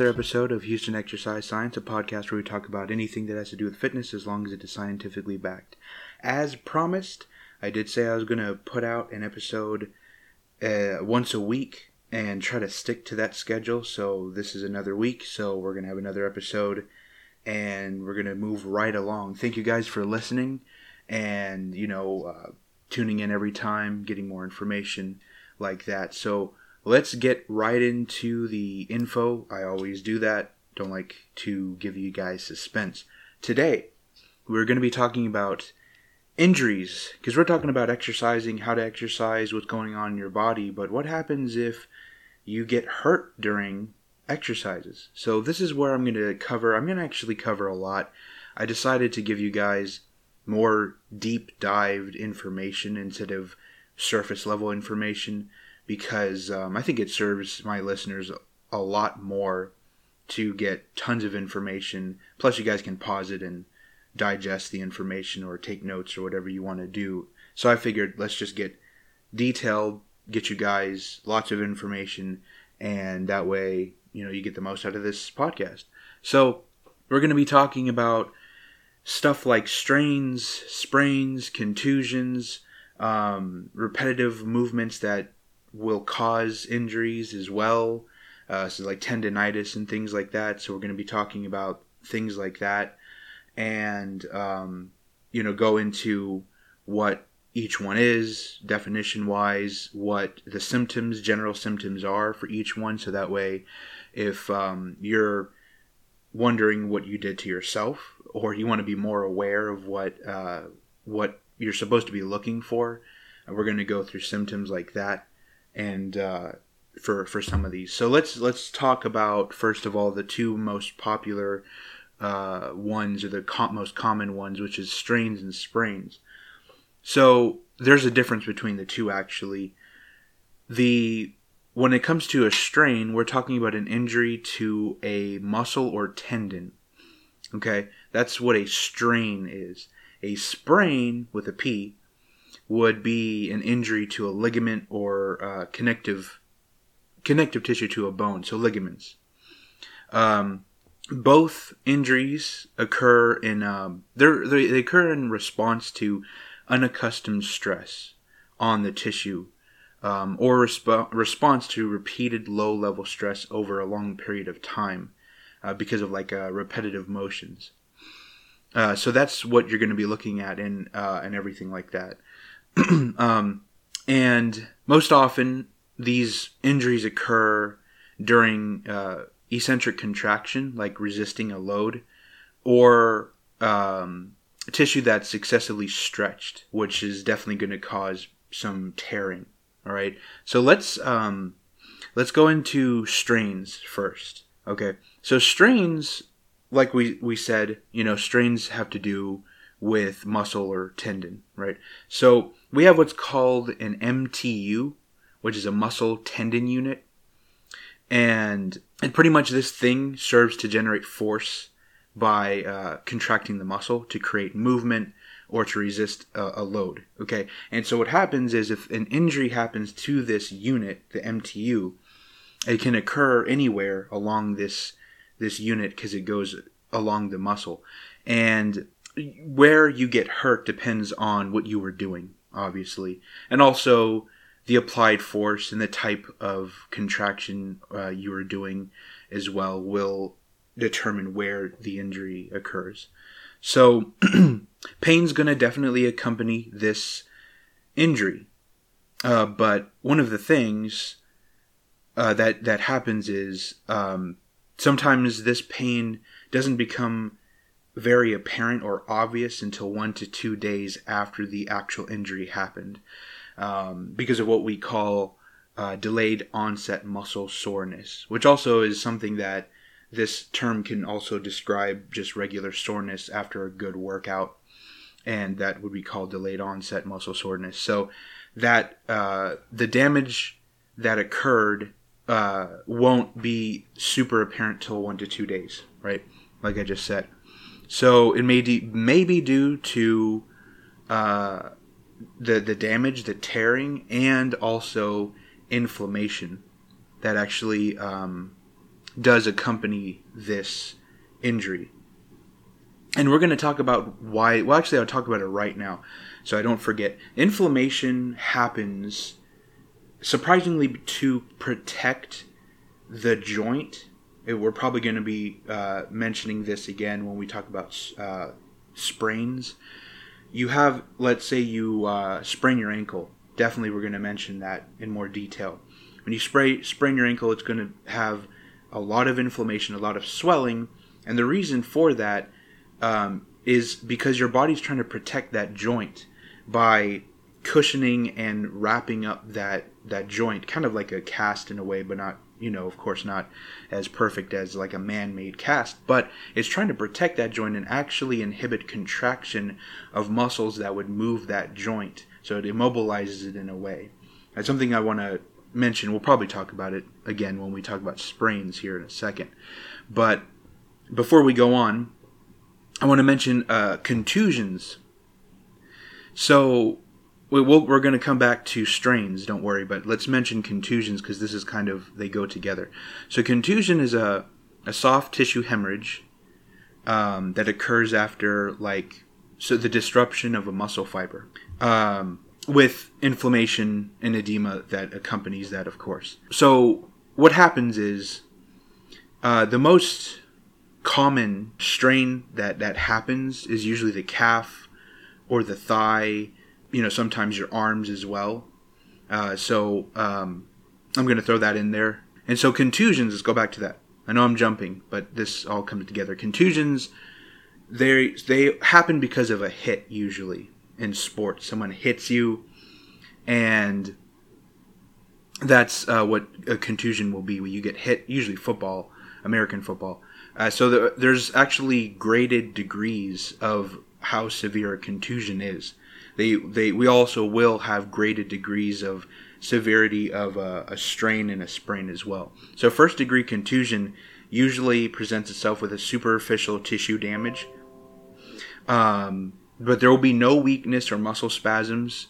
another episode of Houston Exercise Science, a podcast where we talk about anything that has to do with fitness as long as it is scientifically backed. As promised, I did say I was going to put out an episode uh, once a week and try to stick to that schedule. So this is another week, so we're going to have another episode and we're going to move right along. Thank you guys for listening and, you know, uh, tuning in every time, getting more information like that. So, let's get right into the info. I always do that. Don't like to give you guys suspense. Today, we're going to be talking about injuries because we're talking about exercising, how to exercise, what's going on in your body. But what happens if you get hurt during exercises? So, this is where I'm going to cover, I'm going to actually cover a lot. I decided to give you guys more deep dived information instead of surface level information because um, I think it serves my listeners a lot more to get tons of information. Plus, you guys can pause it and digest the information or take notes or whatever you want to do. So I figured let's just get detailed, get you guys lots of information, and that way, you know, you get the most out of this podcast. So we're going to be talking about stuff like strains, sprains, contusions, um, repetitive movements that will cause injuries as well. Uh, so like tendonitis and things like that. So we're going to be talking about things like that, and um, you know, go into what each one is definition wise, what the symptoms, general symptoms are for each one. So that way, if um, you're wondering what you did to yourself, or you want to be more aware of what uh, what you're supposed to be looking for, we're going to go through symptoms like that and uh, for for some of these. So let's let's talk about first of all the two most popular uh, ones or the most common ones, which is strains and sprains. So there's a difference between the two actually. The when it comes to a strain, we're talking about an injury to a muscle or tendon. Okay, that's what a strain is. A sprain with a P would be an injury to a ligament or uh, connective connective tissue to a bone, so ligaments. Um, both injuries occur in um, they they occur in response to unaccustomed stress on the tissue um, or resp- response to repeated low level stress over a long period of time uh, because of like uh, repetitive motions. Uh, so that's what you're going to be looking at and uh, and everything like that. um, and most often, these injuries occur during uh, eccentric contraction, like resisting a load, or um, tissue that's excessively stretched, which is definitely going to cause some tearing. All right, so let's um, let's go into strains first. Okay, so strains, like we we said, you know, strains have to do with muscle or tendon, right? So we have what's called an MTU, which is a muscle tendon unit. And, and pretty much this thing serves to generate force by uh, contracting the muscle to create movement or to resist a, a, load. Okay, and so what happens is if an injury happens to this unit, the MTU, it can occur anywhere along this this unit because it goes along the muscle, and where you get hurt depends on what you were doing, obviously, and also the applied force and the type of contraction uh, you are doing as well will determine where the injury occurs. So, pain's going to definitely accompany this injury. Uh, but one of the things uh, that that happens is um, sometimes this pain doesn't become very apparent or obvious until one to two days after the actual injury happened um, because of what we call uh, delayed onset muscle soreness, which also is something that this term can also describe just regular soreness after a good workout, and that would be called delayed onset muscle soreness. So that uh, the damage that occurred uh, won't be super apparent till one to two days, right? Like I just said. So it may, de- may be due to uh, the the damage, the tearing, and also inflammation that actually um, does accompany this injury. And we're going to talk about why. Well, actually, I'll talk about it right now so I don't forget. Inflammation happens surprisingly to protect the joint. We're probably going to be uh, mentioning this again when we talk about uh, sprains. You have, let's say, you uh, sprain your ankle. Definitely, we're going to mention that in more detail. When you spray, sprain your ankle, it's going to have a lot of inflammation, a lot of swelling, and the reason for that um, is because your body's trying to protect that joint by cushioning and wrapping up that that joint, kind of like a cast in a way, but not you know, of course, not as perfect as like a man-made cast, but it's trying to protect that joint and actually inhibit contraction of muscles that would move that joint, so it immobilizes it in a way. That's something I want to mention. We'll probably talk about it again when we talk about sprains here in a second. But before we go on, I want to mention uh, contusions. So we will we're going to come back to strains, don't worry, but let's mention contusions because this is kind of, they go together. So, contusion is a, a soft tissue hemorrhage um, that occurs after, like, so the disruption of a muscle fiber um, with inflammation and edema that accompanies that, of course. So, what happens is uh, the most common strain that, that happens is usually the calf or the thigh you know sometimes your arms as well. Uh, so um, I'm going to throw that in there. And so contusions. Let's go back to that. I know I'm jumping, but this all comes together. Contusions, they they happen because of a hit usually in sports. Someone hits you, and that's uh, what a contusion will be. When you get hit, usually football, American football. Uh, so the, there's actually graded degrees of how severe a contusion is they they we also will have graded degrees of severity of a, a strain and a sprain as well. So first degree contusion usually presents itself with a superficial tissue damage, um, but there will be no weakness or muscle spasms.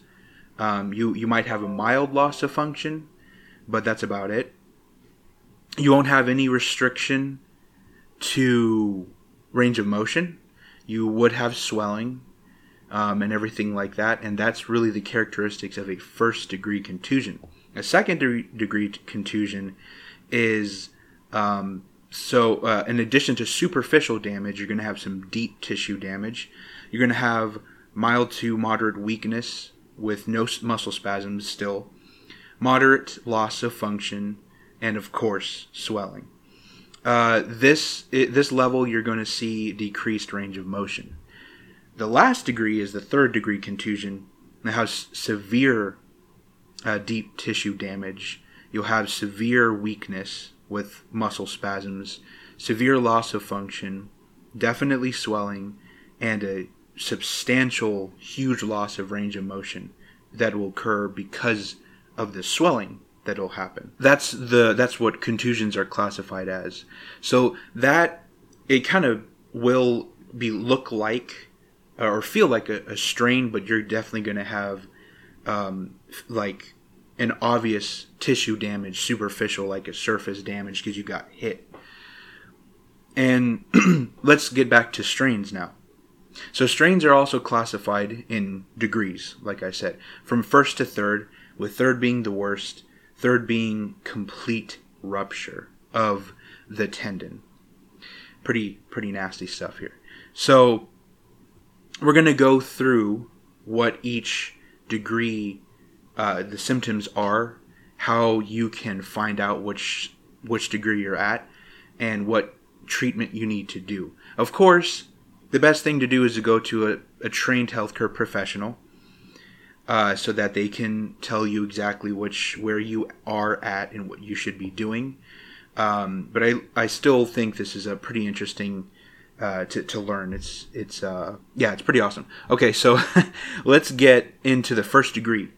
Um, you you might have a mild loss of function, but that's about it. You won't have any restriction to range of motion. You would have swelling, um, and everything like that. And that's really the characteristics of a first degree contusion. A second degree contusion is um, so, uh, in addition to superficial damage, you're going to have some deep tissue damage. You're going to have mild to moderate weakness with no muscle spasms still, moderate loss of function, and of course, swelling. Uh, this it, this level you're going to see decreased range of motion. The last degree is the third degree contusion that has severe uh, deep tissue damage. You'll have severe weakness with muscle spasms, severe loss of function, definitely swelling, and a substantial, huge loss of range of motion that will occur because of the swelling that will happen. That's the that's what contusions are classified as. So that it kind of will be look like or feel like a, a strain, but you're definitely going to have um, like an obvious tissue damage, superficial, like a surface damage because you got hit. And let's get back to strains now. So strains are also classified in degrees, like I said, from first to third, with third being the worst, third being complete rupture of the tendon. Pretty pretty nasty stuff here. So we're going to go through what each degree uh, the symptoms are, how you can find out which which degree you're at, and what treatment you need to do. Of course, the best thing to do is to go to a, a trained healthcare professional, uh, so that they can tell you exactly which where you are at and what you should be doing. Um, but I I still think this is a pretty interesting uh, to, to learn. It's it's uh, yeah, it's pretty awesome. Okay, so let's get into the first degree.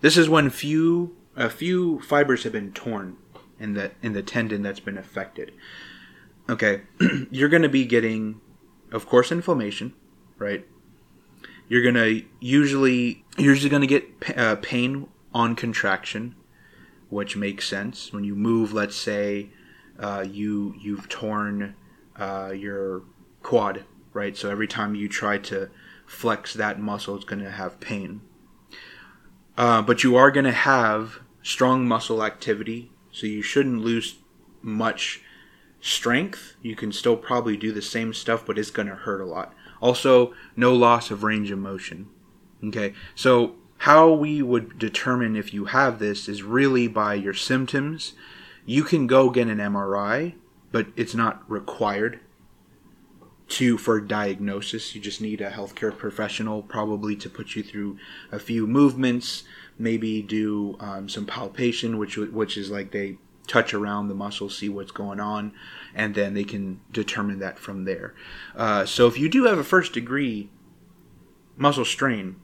This is when few a few fibers have been torn in the in the tendon that's been affected. Okay, you're going to be getting, of course, inflammation, right? You're going to usually you're usually going to get uh, pain on contraction, which makes sense when you move. Let's say uh, you you've torn uh, your quad, right? So every time you try to flex that muscle, it's going to have pain. Uh, but you are going to have strong muscle activity, so you shouldn't lose much strength. You can still probably do the same stuff, but it's going to hurt a lot. Also, no loss of range of motion. Okay, so how we would determine if you have this is really by your symptoms. You can go get an MRI, but it's not required to for diagnosis. You just need a healthcare professional probably to put you through a few movements, maybe do um, some palpation, which which is like they touch around the muscle, see what's going on, and then they can determine that from there. Uh, so if you do have a first degree muscle strain,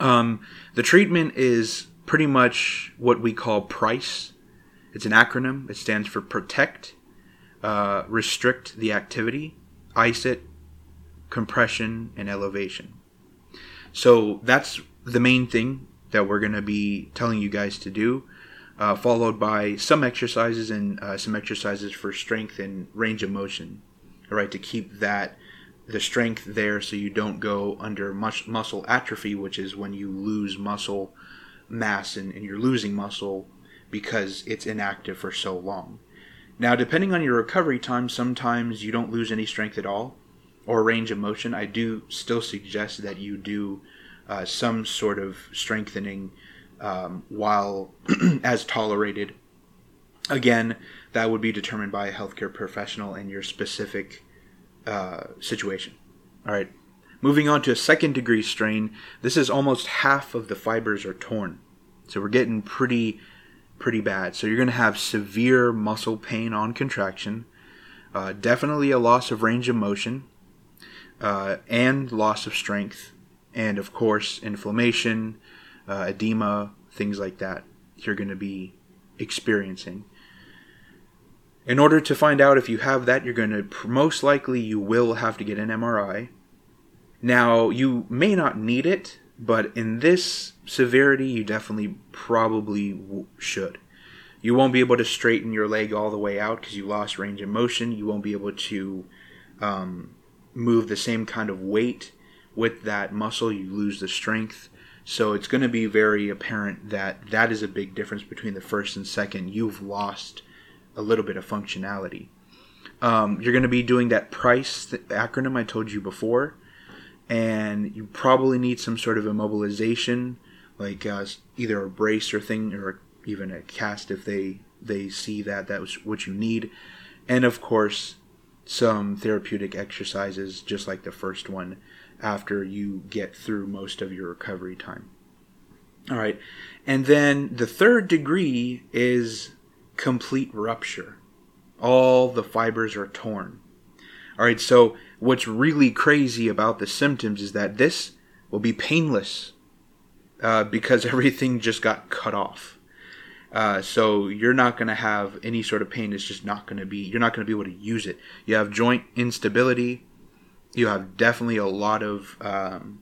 um, the treatment is pretty much what we call PRICE. It's an acronym. It stands for protect, uh, restrict the activity, ice it, compression, and elevation. So that's the main thing that we're going to be telling you guys to do, uh, followed by some exercises and uh, some exercises for strength and range of motion, all right, to keep that the strength there so you don't go under much muscle atrophy, which is when you lose muscle mass and, and you're losing muscle because it's inactive for so long. Now, depending on your recovery time, sometimes you don't lose any strength at all or range of motion. I do still suggest that you do uh, some sort of strengthening um, while as tolerated. Again, that would be determined by a healthcare professional and your specific uh, situation. All right. Moving on to a second degree strain, this is almost half of the fibers are torn. So we're getting pretty, pretty bad. So you're going to have severe muscle pain on contraction, uh, definitely a loss of range of motion, uh, and loss of strength, and of course, inflammation, uh, edema, things like that you're going to be experiencing. In order to find out if you have that, you're going to most likely you will have to get an MRI. Now, you may not need it, but in this severity, you definitely probably w- should. You won't be able to straighten your leg all the way out because you lost range of motion. You won't be able to um, move the same kind of weight with that muscle. You lose the strength. So it's going to be very apparent that that is a big difference between the first and second. You've lost a little bit of functionality. Um, you're going to be doing that price acronym I told you before, and you probably need some sort of immobilization, like uh, either a brace or thing, or even a cast if they they see that that's what you need, and of course some therapeutic exercises, just like the first one, after you get through most of your recovery time. All right, and then the third degree is complete rupture. All the fibers are torn. All right, so what's really crazy about the symptoms is that this will be painless uh, because everything just got cut off. Uh, so you're not going to have any sort of pain. It's just not going to be. You're not going to be able to use it. You have joint instability. You have definitely a lot of um,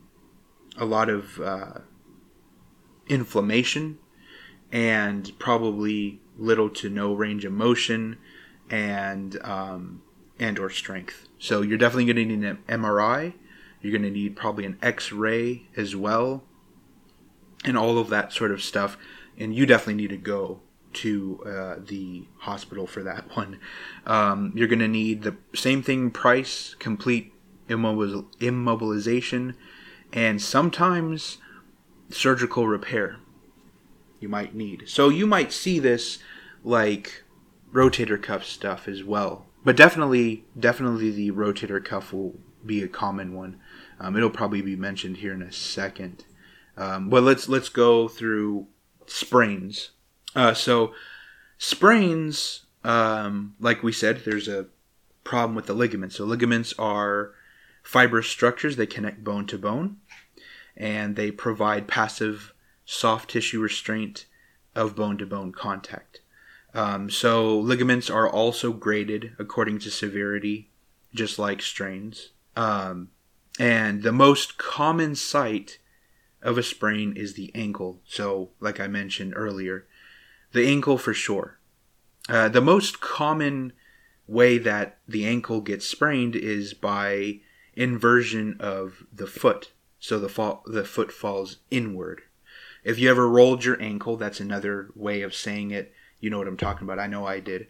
a lot of uh, inflammation, and probably little to no range of motion and um, and or strength. So you're definitely going to need an MRI. You're going to need probably an X-ray as well, and all of that sort of stuff. And you definitely need to go to uh, the hospital for that one. Um, you're going to need the same thing: price, complete immobilization, and sometimes surgical repair you might need. So you might see this like rotator cuff stuff as well. But definitely, definitely the rotator cuff will be a common one. Um, it'll probably be mentioned here in a second. Um, but let's let's go through sprains. Uh, so sprains, um, like we said, there's a problem with the ligaments. So ligaments are fibrous structures; they connect bone to bone, and they provide passive soft tissue restraint of bone to bone contact. Um, so ligaments are also graded according to severity, just like strains. Um, and the most common site of a sprain is the ankle. So, like I mentioned earlier, the ankle for sure. Uh, the most common way that the ankle gets sprained is by inversion of the foot. So the fall, the foot falls inward. If you ever rolled your ankle, that's another way of saying it. You know what I'm talking about. I know I did.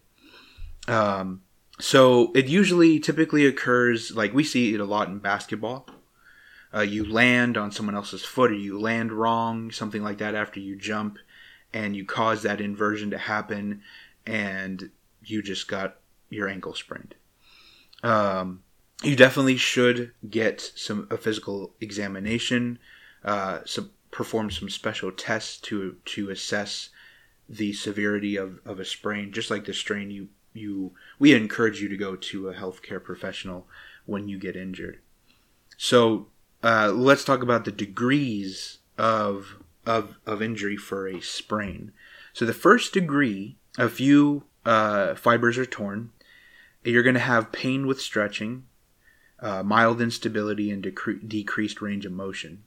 Um, so it usually typically occurs like we see it a lot in basketball. Uh, you land on someone else's foot or you land wrong, something like that after you jump, and you cause that inversion to happen, and you just got your ankle sprained. Um, you definitely should get some a physical examination, uh, some, perform some special tests to to assess the severity of, of a sprain. Just like the strain, you you we encourage you to go to a healthcare professional when you get injured. So uh, let's talk about the degrees of of of injury for a sprain. So the first degree, a few uh, fibers are torn. You're going to have pain with stretching, uh, mild instability, and decre- decreased range of motion.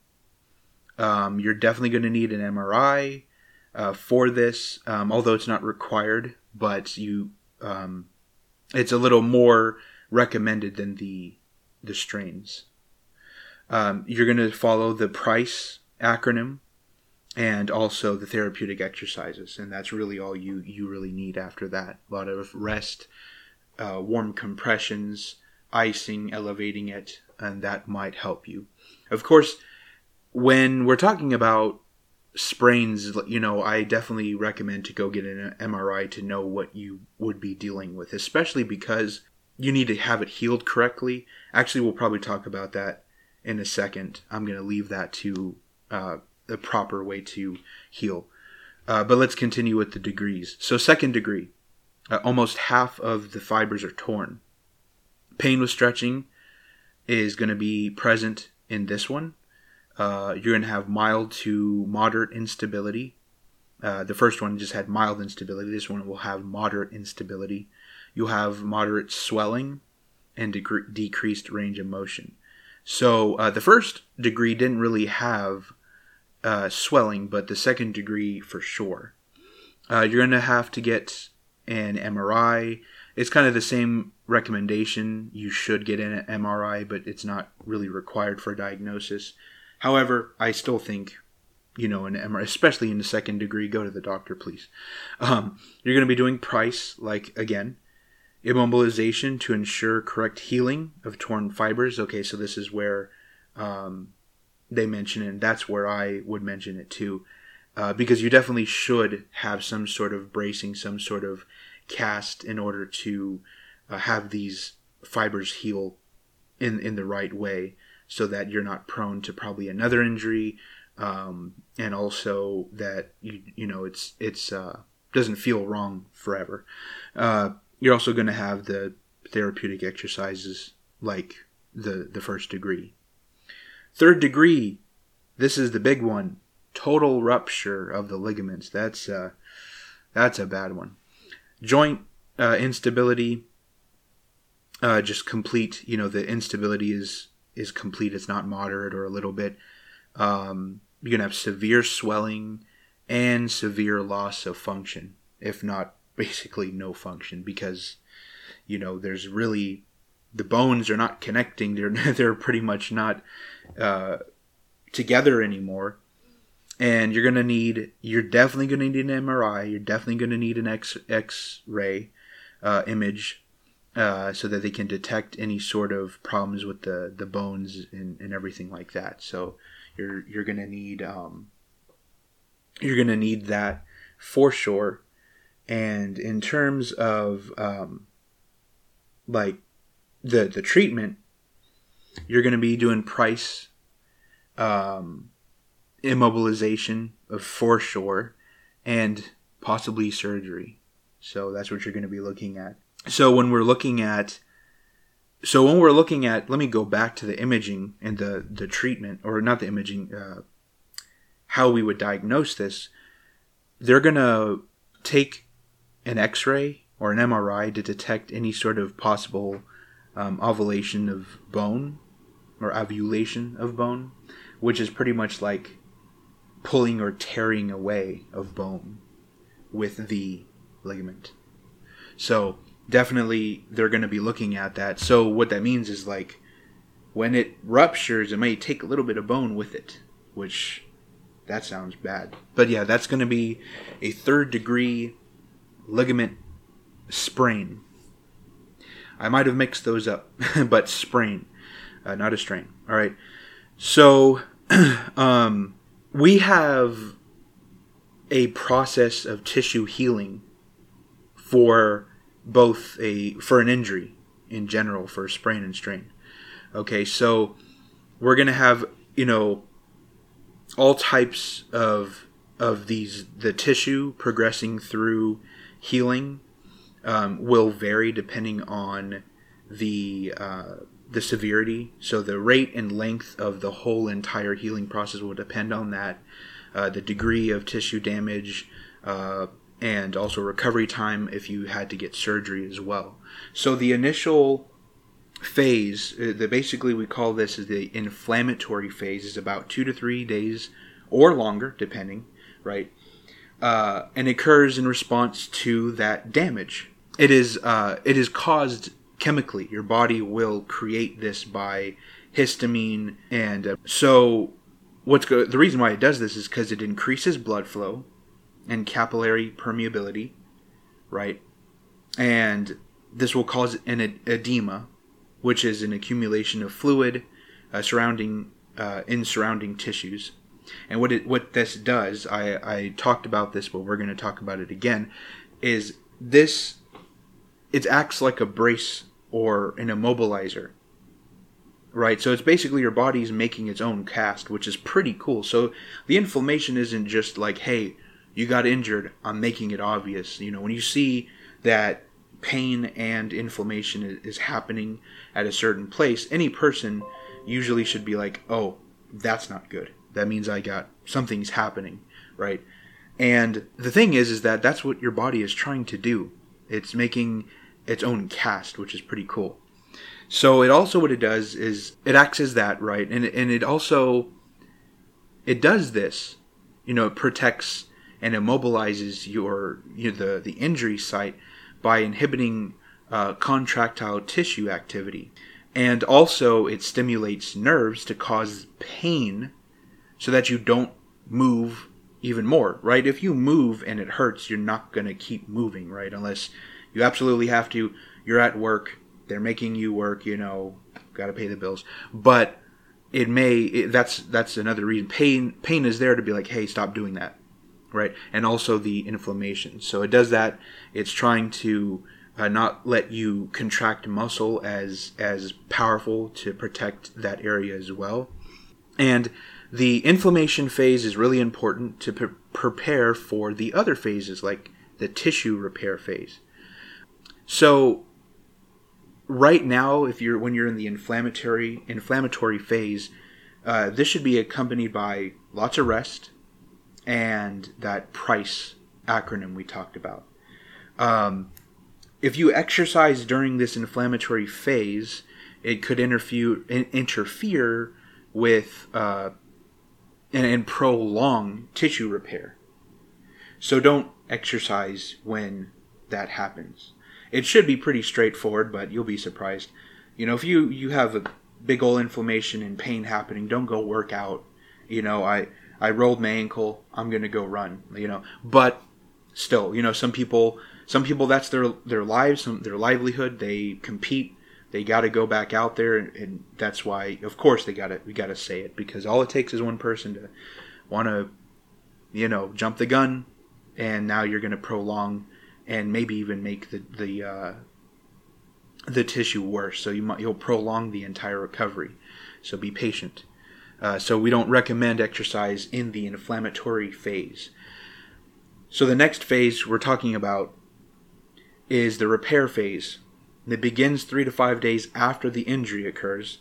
Um, you're definitely going to need an MRI uh, for this, um, although it's not required. But you, um, it's a little more recommended than the the strains. Um, you're going to follow the Price acronym and also the therapeutic exercises, and that's really all you you really need after that. A lot of rest, uh, warm compressions, icing, elevating it, and that might help you. Of course, when we're talking about sprains, you know, I definitely recommend to go get an MRI to know what you would be dealing with, especially because you need to have it healed correctly. Actually, we'll probably talk about that in a second. I'm going to leave that to uh, the proper way to heal. Uh, but let's continue with the degrees. So, second degree, uh, almost half of the fibers are torn. Pain with stretching is going to be present in this one. Uh, you're going to have mild to moderate instability. Uh, the first one just had mild instability. This one will have moderate instability. You'll have moderate swelling and dec- decreased range of motion. So uh, the first degree didn't really have uh, swelling, but the second degree for sure. Uh, you're going to have to get an MRI. It's kind of the same recommendation. You should get an MRI, but it's not really required for a diagnosis. However, I still think, you know, an MRI, especially in the second degree, go to the doctor, please. Um, you're going to be doing price, like again, immobilization to ensure correct healing of torn fibers. Okay, so this is where um, they mention it, and that's where I would mention it too. Uh, because you definitely should have some sort of bracing, some sort of cast in order to uh, have these fibers heal in in the right way, so that you're not prone to probably another injury, um, and also that you you know it's it's uh, doesn't feel wrong forever. Uh, you're also going to have the therapeutic exercises like the the first degree. Third degree, this is the big one. Total rupture of the ligaments. That's uh, that's a bad one. Joint uh, instability, uh, just complete. You know, the instability is is complete. It's not moderate or a little bit. Um, you're gonna have severe swelling and severe loss of function, if not basically no function, because you know there's really the bones are not connecting. They're they're pretty much not uh, together anymore. And you're gonna need, you're definitely gonna need an MRI. You're definitely gonna need an X X-ray uh, image uh, so that they can detect any sort of problems with the, the bones and, and everything like that. So you're you're gonna need um, you're gonna need that for sure. And in terms of um, like the the treatment, you're gonna be doing price um, immobilization of for sure and possibly surgery. So that's what you're going to be looking at. So when we're looking at so when we're looking at let me go back to the imaging and the the treatment or not the imaging uh, how we would diagnose this they're going to take an x-ray or an mri to detect any sort of possible um, avulsion of bone or avulsion of bone which is pretty much like pulling or tearing away of bone with the ligament. So definitely they're going to be looking at that. So what that means is like when it ruptures, it may take a little bit of bone with it, which that sounds bad. But yeah, that's going to be a third degree ligament sprain. I might have mixed those up, but sprain, uh, not a strain. All right. So um, we have a process of tissue healing for both a for an injury in general for a sprain and strain. Okay, so we're gonna have you know all types of of these the tissue progressing through healing um, will vary depending on the uh, the severity. So the rate and length of the whole entire healing process will depend on that. Uh, the degree of tissue damage, uh, and also recovery time if you had to get surgery as well. So the initial phase, uh, the basically we call this is the inflammatory phase, is about two to three days or longer, depending, right? Uh, and occurs in response to that damage. It is uh, it is caused chemically. Your body will create this by histamine, and uh, so what's go- the reason why it does this is because it increases blood flow and capillary permeability, right? And this will cause an edema, which is an accumulation of fluid uh, surrounding uh, in surrounding tissues. And what it what this does, I, I talked about this, but we're going to talk about it again, is this it acts like a brace or an immobilizer. Right, so it's basically your body's making its own cast, which is pretty cool. So the inflammation isn't just like, hey, you got injured, I'm making it obvious. You know, when you see that pain and inflammation is happening at a certain place, any person usually should be like, oh, that's not good. That means I got something's happening, right? And the thing is, is that that's what your body is trying to do. It's making its own cast, which is pretty cool. So it also what it does is it acts as that, right? And and it also it does this, you know, it protects and immobilizes your you know, the the injury site by inhibiting uh, contractile tissue activity, and also it stimulates nerves to cause pain, so that you don't move even more. Right? If you move and it hurts, you're not gonna keep moving, right? Unless you absolutely have to. You're at work. They're making you work. You know, got to pay the bills. But it may. It, that's that's another reason. Pain pain is there to be like, hey, stop doing that, right? And also the inflammation. So it does that. It's trying to uh, not let you contract muscle as as powerful to protect that area as well. And the inflammation phase is really important to pre- prepare for the other phases like the tissue repair phase. So right now, if you're when you're in the inflammatory inflammatory phase, uh, this should be accompanied by lots of rest and that price acronym we talked about. Um, if you exercise during this inflammatory phase, it could interfere interfere with uh, and, and prolong tissue repair. So don't exercise when that happens it should be pretty straightforward, but you'll be surprised. You know, if you you have a big old inflammation and pain happening, don't go work out. You know, I I rolled my ankle, I'm going to go run, you know. But still, you know, some people some people that's their their lives, some, their livelihood, they compete they got to go back out there and, and, that's why of course they got to we got to say it because all it takes is one person to want to you know jump the gun and now you're going to prolong and maybe even make the the uh, the tissue worse. So you might you'll prolong the entire recovery. So be patient. Uh, so we don't recommend exercise in the inflammatory phase. So the next phase we're talking about is the repair phase. It begins three to five days after the injury occurs,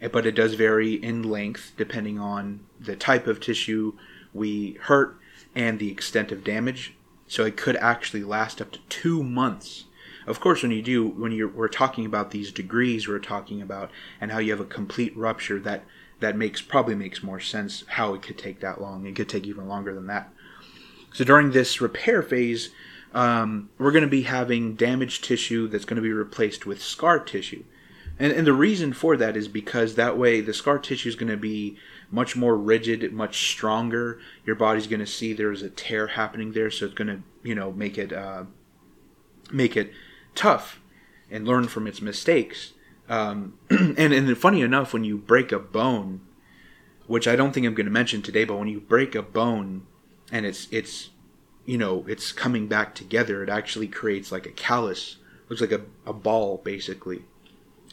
eh, but it does vary in length depending on the type of tissue we hurt and the extent of damage. So it could actually last up to two months. Of course, when you do, when you're, we're talking about these degrees, we're talking about and how you have a complete rupture. That that makes probably makes more sense how it could take that long. It could take even longer than that. So during this repair phase, um, we're going to be having damaged tissue that's going to be replaced with scar tissue. And, and the reason for that is because that way the scar tissue is going to be much more rigid, much stronger. Your body's going to see there's a tear happening there, so it's going to you know make it uh, make it tough and learn from its mistakes. Um, and and funny enough, when you break a bone, which I don't think I'm going to mention today, but when you break a bone and it's it's you know it's coming back together, it actually creates like a callus, looks like a, a ball basically.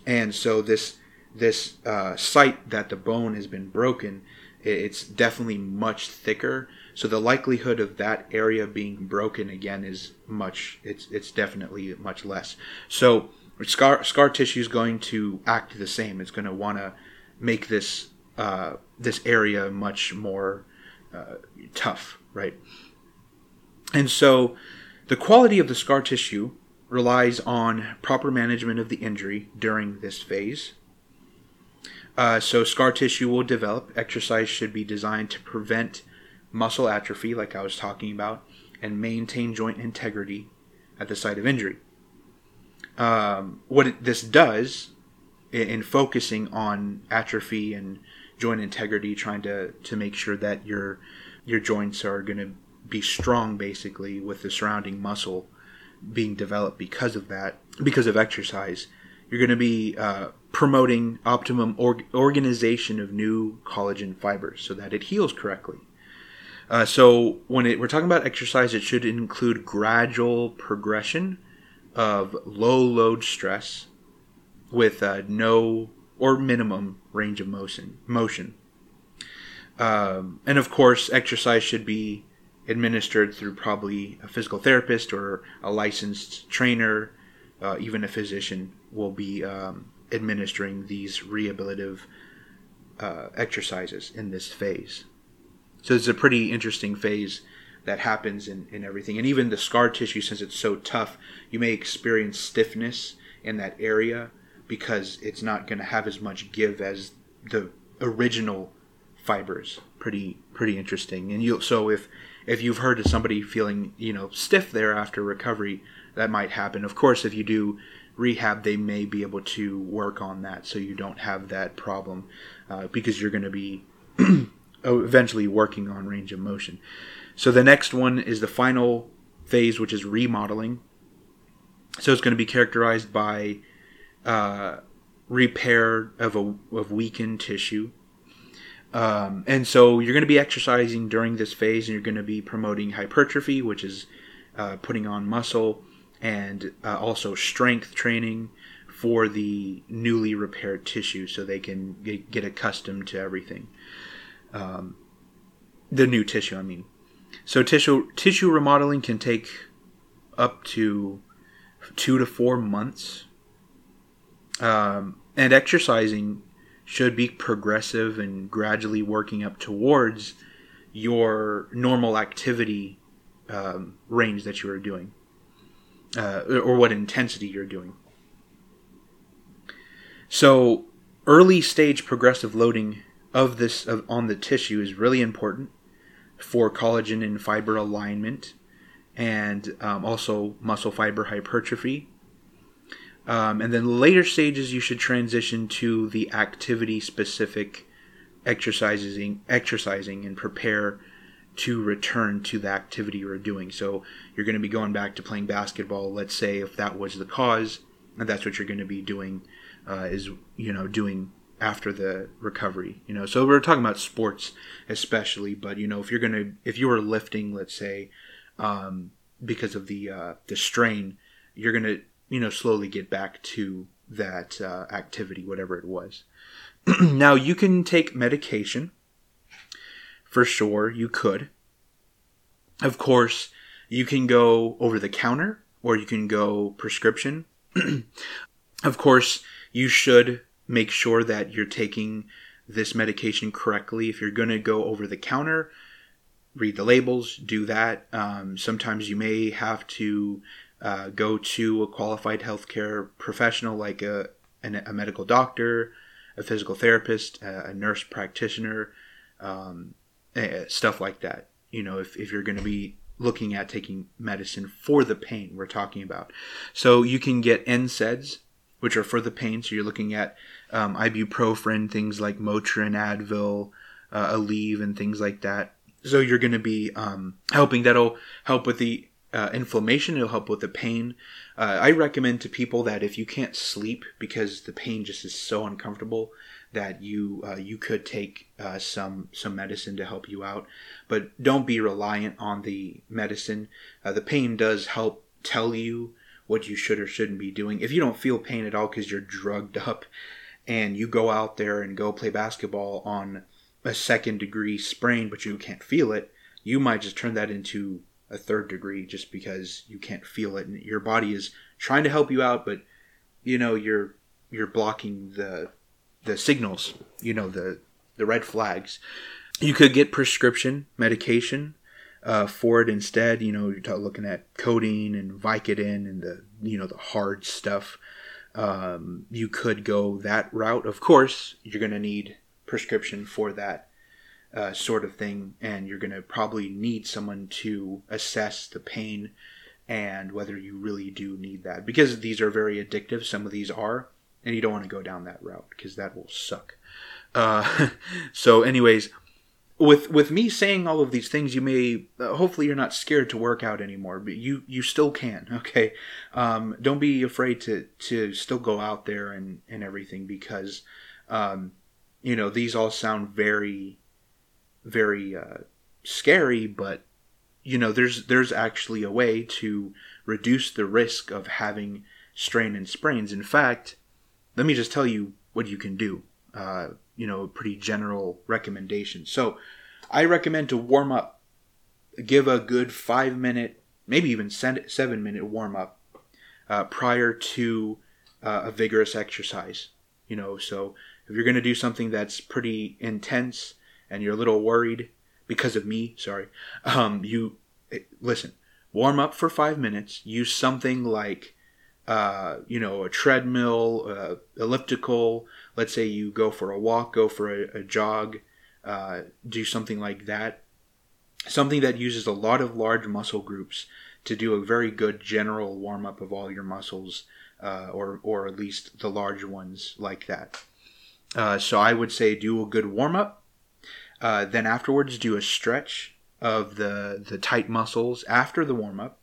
And so this this uh, site that the bone has been broken, it's definitely much thicker. So the likelihood of that area being broken again is much. It's it's definitely much less. So scar scar tissue is going to act the same. It's going to want to make this uh, this area much more uh, tough, right? And so the quality of the scar tissue relies on proper management of the injury during this phase. Uh, so scar tissue will develop. Exercise should be designed to prevent muscle atrophy, like I was talking about, and maintain joint integrity at the site of injury. Um, what it, this does in, in focusing on atrophy and joint integrity, trying to, to make sure that your your joints are going to be strong, basically, with the surrounding muscle being developed because of that, because of exercise. You're going to be uh, promoting optimum org- organization of new collagen fibers so that it heals correctly. Uh, so when it, we're talking about exercise, it should include gradual progression of low load stress with uh, no or minimum range of motion. Motion, um, and of course, exercise should be administered through probably a physical therapist or a licensed trainer, uh, even a physician will be um, administering these rehabilitative uh, exercises in this phase. So it's a pretty interesting phase that happens in, in everything. And even the scar tissue, since it's so tough, you may experience stiffness in that area because it's not going to have as much give as the original fibers. Pretty pretty interesting. And you so if if you've heard of somebody feeling you know stiff there after recovery, that might happen. Of course, if you do rehab, they may be able to work on that so you don't have that problem uh, because you're going to be eventually working on range of motion. So the next one is the final phase, which is remodeling. So it's going to be characterized by uh, repair of a of weakened tissue. Um, and so you're going to be exercising during this phase, and you're going to be promoting hypertrophy, which is uh, putting on muscle, and uh, also strength training for the newly repaired tissue, so they can get, get accustomed to everything. Um, the new tissue, I mean. So tissue tissue remodeling can take up to two to four months. Um, and exercising should be progressive and gradually working up towards your normal activity um, range that you are doing, uh, or what intensity you're doing. So, early stage progressive loading of this of, on the tissue is really important for collagen and fiber alignment and um, also muscle fiber hypertrophy. Um, and then later stages, you should transition to the activity specific exercising, exercising and prepare to return to the activity you're doing. So you're going to be going back to playing basketball. Let's say if that was the cause, and that's what you're going to be doing, uh, is you know doing after the recovery you know? So we're talking about sports especially but you know if you're gonna if you were lifting let's say um, because of the uh, the strain you're gonna you know slowly get back to that uh, activity whatever it was. Now you can take medication. For sure you could. Of course you can go over the counter or you can go prescription. Of course you should make sure that you're taking this medication correctly. If you're going to go over the counter, read the labels, do that. Um, sometimes you may have to uh, go to a qualified healthcare professional like a, a medical doctor, a physical therapist, a, nurse practitioner, um, stuff like that. You know, if, if you're going to be looking at taking medicine for the pain we're talking about. So you can get NSAIDs, which are for the pain. So you're looking at um, ibuprofen, things like Motrin, Advil, uh, Aleve, and things like that. So you're going to be um, helping. That'll help with the uh, inflammation. It'll help with the pain. Uh, I recommend to people that if you can't sleep because the pain just is so uncomfortable, that you uh, you could take uh, some some medicine to help you out, but don't be reliant on the medicine. Uh, the pain does help tell you what you should or shouldn't be doing. If you don't feel pain at all because you're drugged up, and you go out there and go play basketball on a second degree sprain, but you can't feel it, you might just turn that into a third degree just because you can't feel it, and your body is trying to help you out, but you know you're you're blocking the the signals, you know, the the red flags. You could get prescription medication uh, for it instead. You know, you're looking at codeine and Vicodin and the you know the hard stuff. Um, you could go that route. Of course, you're going to need prescription for that uh, sort of thing, and you're going to probably need someone to assess the pain and whether you really do need that because these are very addictive. Some of these are and you don't want to go down that route because that will suck. Uh, so, anyways, with with me saying all of these things, you may uh, hopefully you're not scared to work out anymore, but you you still can. Okay, um, don't be afraid to to still go out there and and everything because, um, you know, these all sound very, very uh, scary, but you know, there's there's actually a way to reduce the risk of having strain and sprains. In fact, let me just tell you what you can do. Uh, you know, a pretty general recommendation. So, I recommend to warm up. Give a good five minute, maybe even seven minute warm up uh, prior to uh, a vigorous exercise. You know, so if you're going to do something that's pretty intense and you're a little worried because of me, sorry, um, you eh, listen. Warm up for five minutes. Use something like uh, you know, a treadmill, uh, elliptical. Let's say you go for a walk, go for a, a jog, uh, do something like that. Something that uses a lot of large muscle groups to do a very good general warm up of all your muscles, uh, or or at least the large ones like that. Uh, so I would say do a good warm up. Uh, then afterwards, do a stretch of the the tight muscles after the warm up.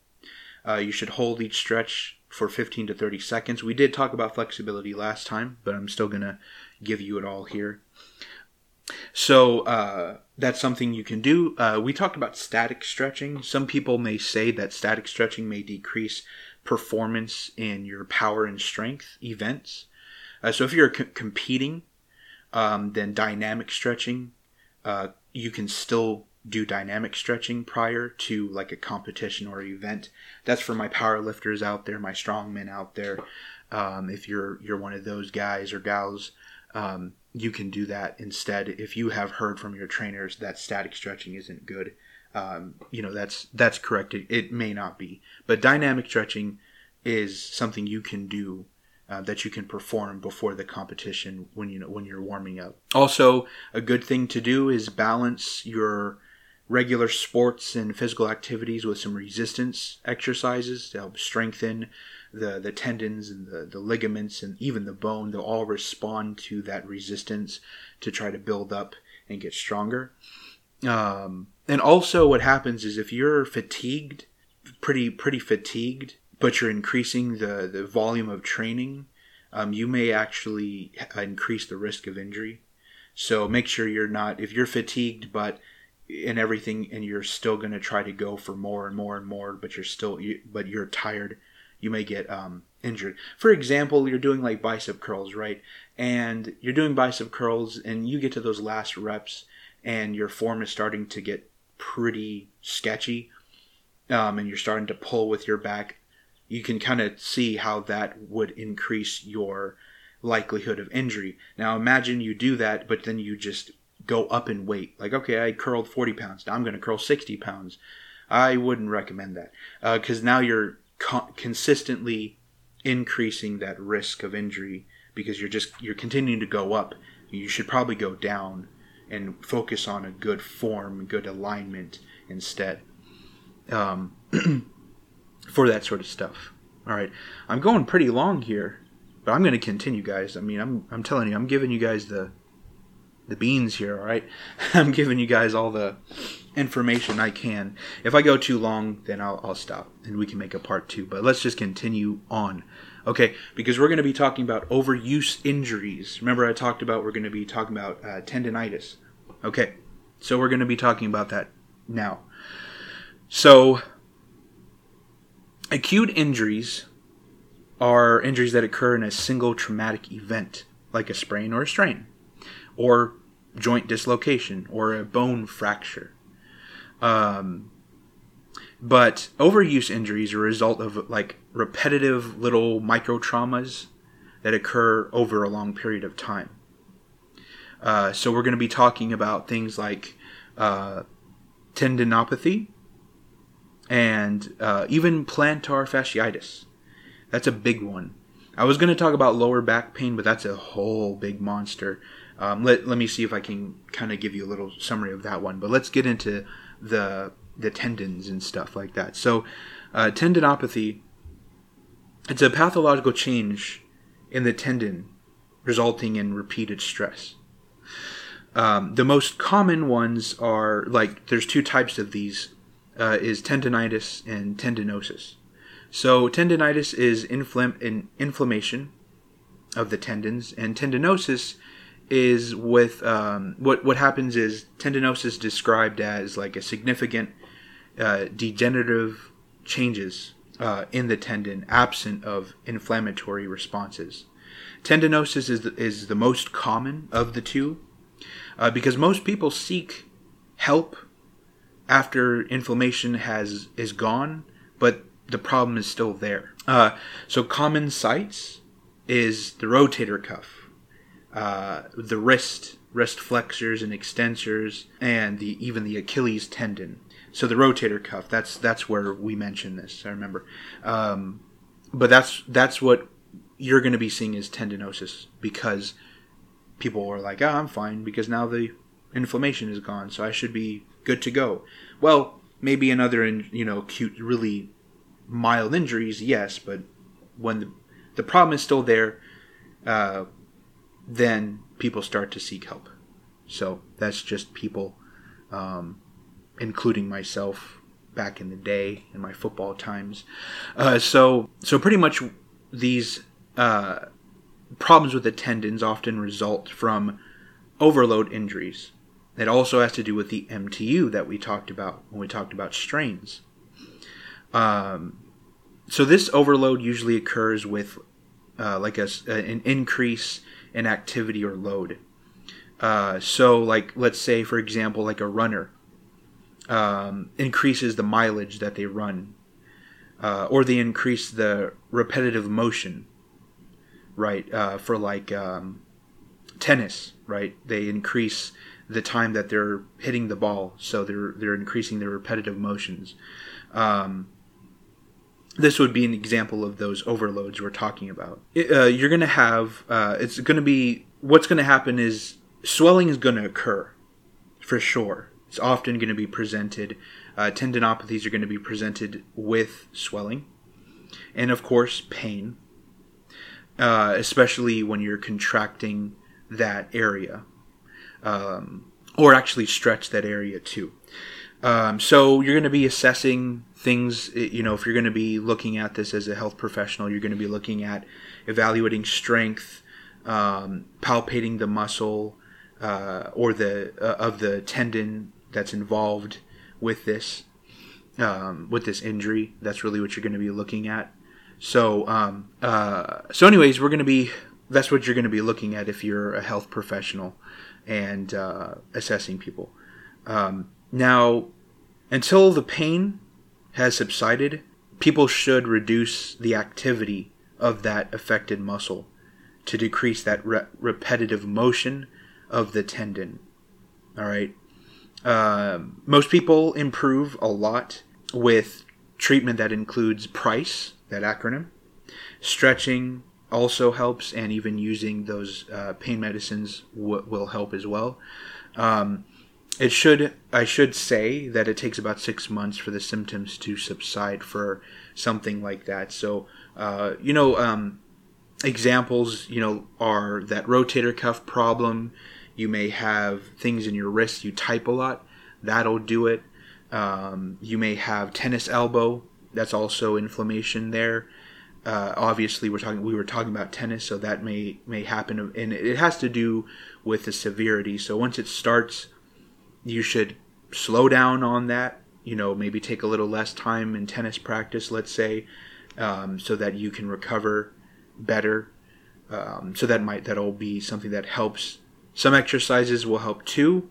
you should hold each stretch for 15 to 30 seconds. We did talk about flexibility last time, but I'm still going to give you it all here. So uh, that's something you can do. Uh, we talked about static stretching. Some people may say that static stretching may decrease performance in your power and strength events. Uh, so if you're c- competing, um, then dynamic stretching, uh, you can still do dynamic stretching prior to like a competition or event. That's for my power lifters out there, my strongmen out there. Um, if you're you're one of those guys or gals, um, you can do that instead. If you have heard from your trainers that static stretching isn't good, um, you know that's that's correct. It, it may not be, but dynamic stretching is something you can do uh, that you can perform before the competition when you know when you're warming up. Also, a good thing to do is balance your regular sports and physical activities with some resistance exercises to help strengthen the, the tendons and the, the ligaments and even the bone. They'll all respond to that resistance to try to build up and get stronger. Um, and also, what happens is if you're fatigued, pretty pretty fatigued, but you're increasing the, the volume of training, um, you may actually increase the risk of injury. So make sure you're not if you're fatigued, but and everything and you're still going to try to go for more and more and more but you're still you, but you're tired you may get um, injured. For example you're doing like bicep curls right? And you're doing bicep curls and you get to those last reps and your form is starting to get pretty sketchy um, and you're starting to pull with your back. You can kind of see how that would increase your likelihood of injury. Now imagine you do that but then you just go up in weight. Like, okay, I curled 40 pounds. Now I'm going to curl 60 pounds. I wouldn't recommend that because uh, now you're co- consistently increasing that risk of injury because you're just you're continuing to go up. You should probably go down and focus on a good form, good alignment instead. um, for that sort of stuff. All right, I'm going pretty long here, but I'm going to continue, guys. I mean, I'm I'm telling you, I'm giving you guys the the beans here. All right, I'm giving you guys all the information I can. If I go too long, then I'll, I'll stop and we can make a part two. But let's just continue on. Okay, because we're going to be talking about overuse injuries. Remember, I talked about we're going to be talking about uh, tendonitis. Okay, so we're going to be talking about that now. So, acute injuries are injuries that occur in a single traumatic event, like a sprain or a strain, or joint dislocation, or a bone fracture. Um, but overuse injuries are a result of like repetitive little micro traumas that occur over a long period of time. Uh, so we're going to be talking about things like uh, tendinopathy and uh, even plantar fasciitis. That's a big one. I was going to talk about lower back pain, but that's a whole big monster. Um, let, let me see if I can kind of give you a little summary of that one. But let's get into the the tendons and stuff like that. So, uh, tendinopathy it's a pathological change in the tendon resulting in repeated stress. Um, the most common ones are like there's two types of these uh, is tendinitis and tendinosis. So tendinitis is infl- in inflammation of the tendons, and tendinosis is with um, what what happens is tendinosis described as like a significant uh, degenerative changes uh, in the tendon absent of inflammatory responses. Tendinosis is the, is the most common of the two uh, because most people seek help after inflammation has is gone, but the problem is still there. Uh, so common sites is the rotator cuff, uh, the wrist, wrist flexors and extensors, and the even the Achilles tendon. So the rotator cuff. That's that's where we mentioned this. I remember, um, but that's that's what you're going to be seeing is tendinosis because people are like, "Oh, I'm fine because now the inflammation is gone, so I should be good to go." Well, maybe another, and you know, acute, really mild injuries, yes, but when the the problem is still there, uh, then people start to seek help. So that's just people um, including myself back in the day in my football times. Uh, so so pretty much these uh, problems with the tendons often result from overload injuries. It also has to do with the MTU that we talked about when we talked about strains. Um, so this overload usually occurs with uh, like a, an increase in activity or load. Uh, so like let's say for example like a runner um, increases the mileage that they run, uh, or they increase the repetitive motion, right? Uh, for like um, tennis, right? They increase the time that they're hitting the ball, so they're they're increasing their repetitive motions. Um, this would be an example of those overloads we're talking about. uh, you're going to have uh, it's going to be what's going to happen is swelling is going to occur for sure it's often going to be presented, uh, tendinopathies are going to be presented with swelling and, of course, pain, uh, especially when you're contracting that area um, or actually stretch that area too. Um, so you're going to be assessing things, you know, if you're going to be looking at this as a health professional, you're going to be looking at evaluating strength, um, palpating the muscle uh, or the uh, of the tendon that's involved with this um, with this injury. That's really what you're going to be looking at. So um, uh, so anyways, we're going to be that's what you're going to be looking at if you're a health professional and uh, assessing people. Um, now, until the pain has subsided, people should reduce the activity of that affected muscle to decrease that re- repetitive motion of the tendon. All right. Uh, most people improve a lot with treatment that includes price, that acronym. Stretching also helps, and even using those uh, pain medicines w- will help as well. Um, it should I should say that it takes about six months for the symptoms to subside for something like that. So uh, you know, um, examples you know are that rotator cuff problem. You may have things in your wrist. You type a lot. That'll do it. Um, you may have tennis elbow. That's also inflammation there. Uh, obviously, we're talking. We were talking about tennis, so that may may happen, and it has to do with the severity. So once it starts, you should slow down on that. You know, maybe take a little less time in tennis practice, let's say, um, so that you can recover better. Um, so that might that'll be something that helps. Some exercises will help too,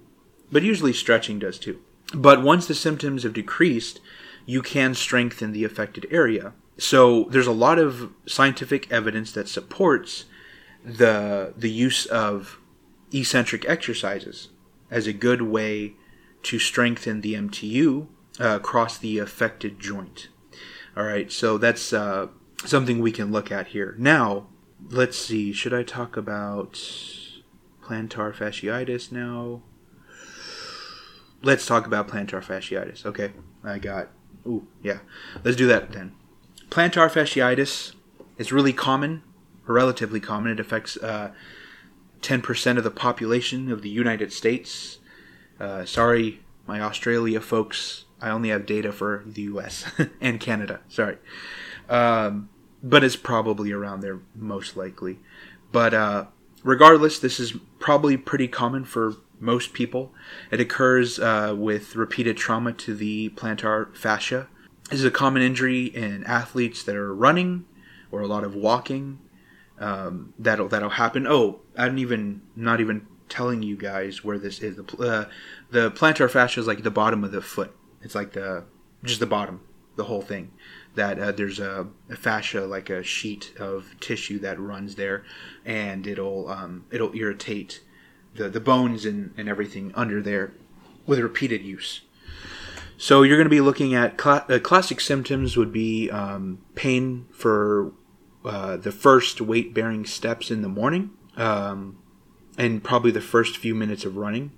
but usually stretching does too. But once the symptoms have decreased, you can strengthen the affected area. So there's a lot of scientific evidence that supports the the use of eccentric exercises as a good way to strengthen the MTU uh, across the affected joint. All right, so that's uh, something we can look at here. Now, let's see. Should I talk about plantar fasciitis now? Let's talk about plantar fasciitis. Okay, I got. Ooh, yeah. Let's do that then. Plantar fasciitis is really common, relatively common. It affects uh, 10% of the population of the United States. Uh, sorry, my Australia folks. I only have data for the US and Canada. Sorry. Um, but it's probably around there, most likely. But uh, regardless, this is probably pretty common for most people. It occurs uh, with repeated trauma to the plantar fascia. This is a common injury in athletes that are running or a lot of walking. Um, that'll that'll happen. Oh, I'm even not even telling you guys where this is. The uh, the plantar fascia is like the bottom of the foot. It's like the just the bottom, the whole thing. That uh, there's a, a, fascia like a sheet of tissue that runs there, and it'll um, it'll irritate the the bones and, and everything under there with repeated use. So you're going to be looking at cl- uh, classic symptoms would be um, pain for uh, the first weight bearing steps in the morning, um, and probably the first few minutes of running.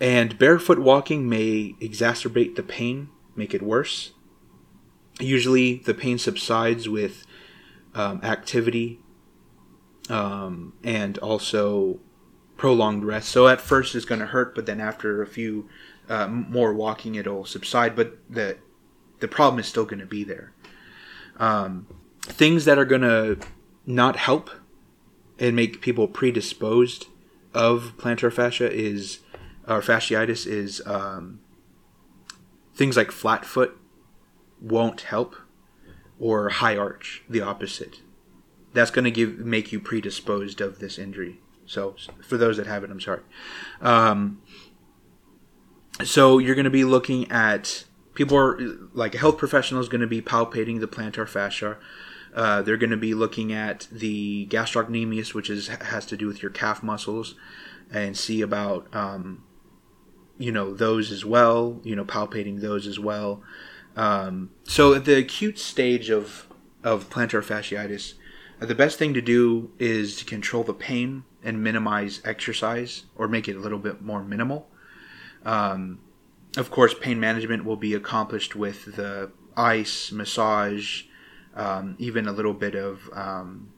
And barefoot walking may exacerbate the pain, make it worse. Usually, the pain subsides with um, activity um, and also prolonged rest. So at first it's going to hurt, but then after a few uh, more walking, it'll subside. But the the problem is still going to be there. Um, things that are going to not help and make people predisposed of plantar fascia is or fasciitis is um, things like flat foot won't help or high arch the opposite that's going to give make you predisposed of this injury so for those that have it, I'm sorry. Um, so you're going to be looking at people are like a health professional is going to be palpating the plantar fascia. Uh, they're going to be looking at the gastrocnemius, which is has to do with your calf muscles, and see about um, you know those as well. You know, palpating those as well. Um, so at the acute stage of of plantar fasciitis, uh, the best thing to do is to control the pain and minimize exercise or make it a little bit more minimal. Um, of course, pain management will be accomplished with the ice, massage, um, even a little bit of um,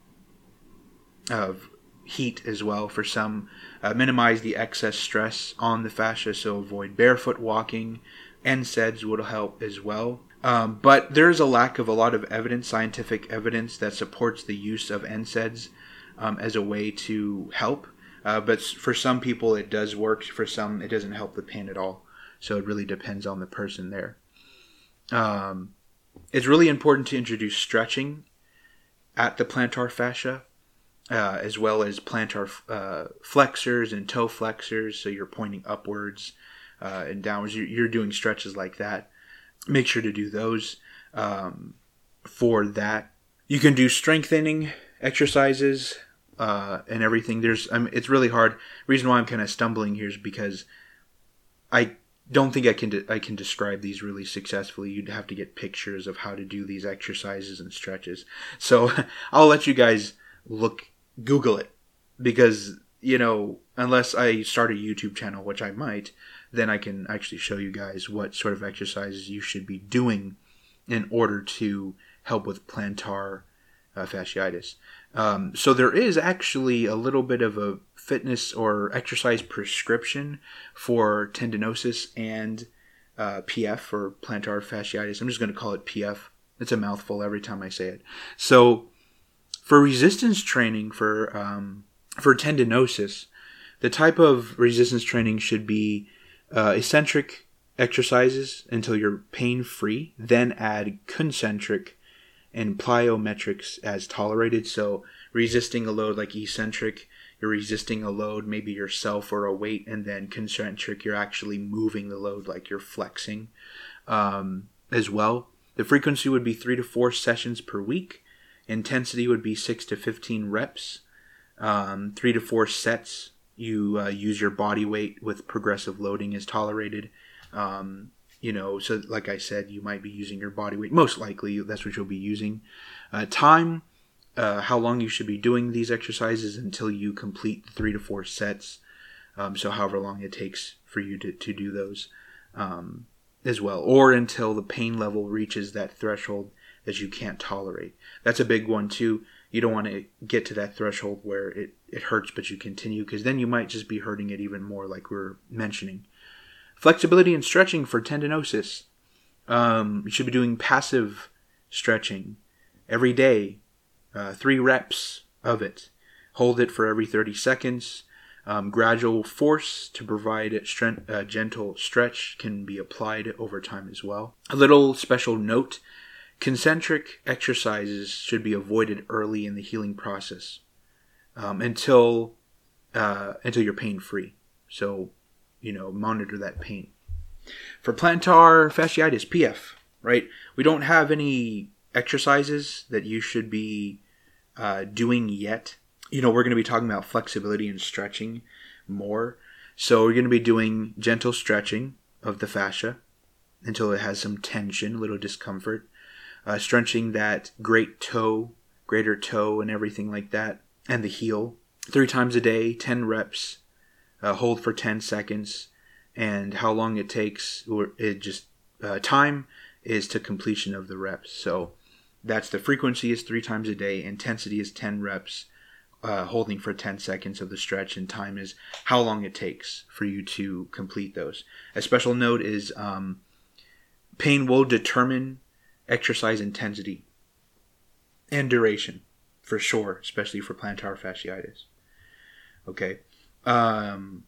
of heat as well for some. Uh, minimize the excess stress on the fascia, so avoid barefoot walking. NSAIDs would help as well. Um, but there is a lack of a lot of evidence, scientific evidence, that supports the use of NSAIDs um, as a way to help. Uh, but for some people, it does work. For some, it doesn't help the pain at all. So it really depends on the person there. Um, it's really important to introduce stretching at the plantar fascia, uh, as well as plantar uh, flexors and toe flexors. So you're pointing upwards uh, and downwards. You're doing stretches like that. Make sure to do those um, for that. You can do strengthening exercises uh, and everything. There's, I mean, it's really hard. Reason why I'm kind of stumbling here is because I don't think I can de- I can describe these really successfully. You'd have to get pictures of how to do these exercises and stretches. So I'll let you guys look Google it because you know, unless I start a YouTube channel, which I might, then I can actually show you guys what sort of exercises you should be doing in order to help with plantar uh, fasciitis. Um, so there is actually a little bit of a fitness or exercise prescription for tendinosis and uh, PF or plantar fasciitis. I'm just going to call it PF. It's a mouthful every time I say it. So for resistance training for um, for tendinosis, the type of resistance training should be uh, eccentric exercises until you're pain free, then add concentric and plyometrics as tolerated. So resisting a load like eccentric, you're resisting a load, maybe yourself or a weight, and then concentric, you're actually moving the load like you're flexing um, as well. The frequency would be three to four sessions per week. Intensity would be six to 15 reps, um, three to four sets. You uh, use your body weight with progressive loading as tolerated. Um, you know, so like I said, you might be using your body weight. Most likely, that's what you'll be using. Uh, time, uh, how long you should be doing these exercises until you complete three to four sets. Um, so, however long it takes for you to, to do those um, as well, or until the pain level reaches that threshold that you can't tolerate. That's a big one, too. You don't want to get to that threshold where it, it hurts, but you continue, because then you might just be hurting it even more, like we are mentioning. Flexibility and stretching for tendinosis. Um, you should be doing passive stretching every day, uh, three reps of it. Hold it for every 30 seconds. Um, gradual force to provide strength, uh, gentle stretch can be applied over time as well. A little special note concentric exercises should be avoided early in the healing process um, until uh, until you're pain free. So you know, monitor that pain. For plantar fasciitis, PF, right? We don't have any exercises that you should be uh, doing yet. You know, we're going to be talking about flexibility and stretching more. So we're going to be doing gentle stretching of the fascia until it has some tension, a little discomfort. Uh, stretching that great toe, greater toe, and everything like that, and the heel. Three times a day, 10 reps uh, hold for 10 seconds, and how long it takes, or it just uh, time is to completion of the reps. So that's the frequency is three times a day, intensity is 10 reps, uh, holding for 10 seconds of the stretch, and time is how long it takes for you to complete those. A special note is um, pain will determine exercise intensity and duration for sure, especially for plantar fasciitis. Okay. Um,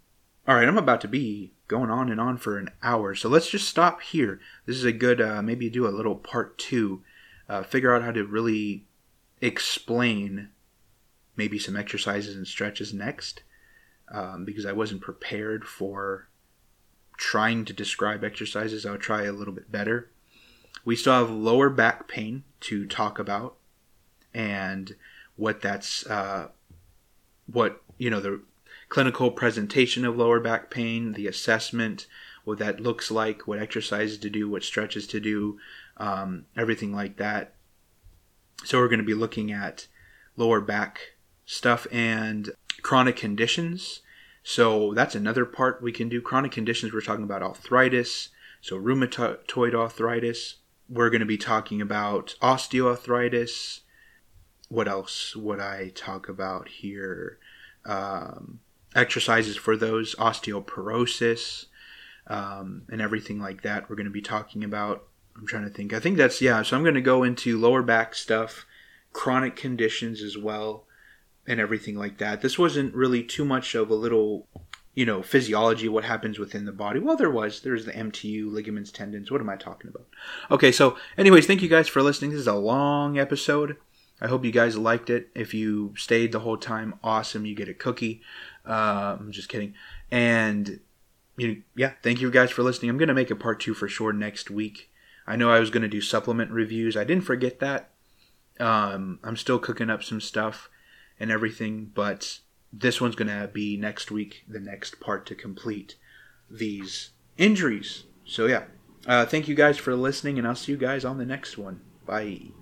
all right, I'm about to be going on and on for an hour, so let's just stop here. This is a good, uh, maybe do a little part two, uh, figure out how to really explain maybe some exercises and stretches next, um, because I wasn't prepared for trying to describe exercises. I'll try a little bit better. We still have lower back pain to talk about, and what that's uh, what you know the clinical presentation of lower back pain, the assessment, what that looks like, what exercises to do, what stretches to do, um, everything like that. So we're going to be looking at lower back stuff and chronic conditions. So that's another part we can do. Chronic conditions, we're talking about arthritis, so rheumatoid arthritis. We're going to be talking about osteoarthritis. What else would I talk about here? Um, exercises for those, osteoporosis, um, and everything like that. We're going to be talking about. I'm trying to think. I think that's yeah. So I'm going to go into lower back stuff, chronic conditions as well, and everything like that. This wasn't really too much of a little, you know, physiology. What happens within the body? Well, there was. There's the MTU, ligaments, tendons. What am I talking about? Okay. So, anyways, thank you guys for listening. This is a long episode. I hope you guys liked it. If you stayed the whole time, awesome. You get a cookie. Uh, I'm just kidding. And you know, yeah, thank you guys for listening. I'm gonna make a part two for sure next week. I know I was gonna do supplement reviews. I didn't forget that. Um, I'm still cooking up some stuff and everything, but this one's gonna be next week, the next part to complete these injuries. So yeah, uh, thank you guys for listening, and I'll see you guys on the next one. Bye.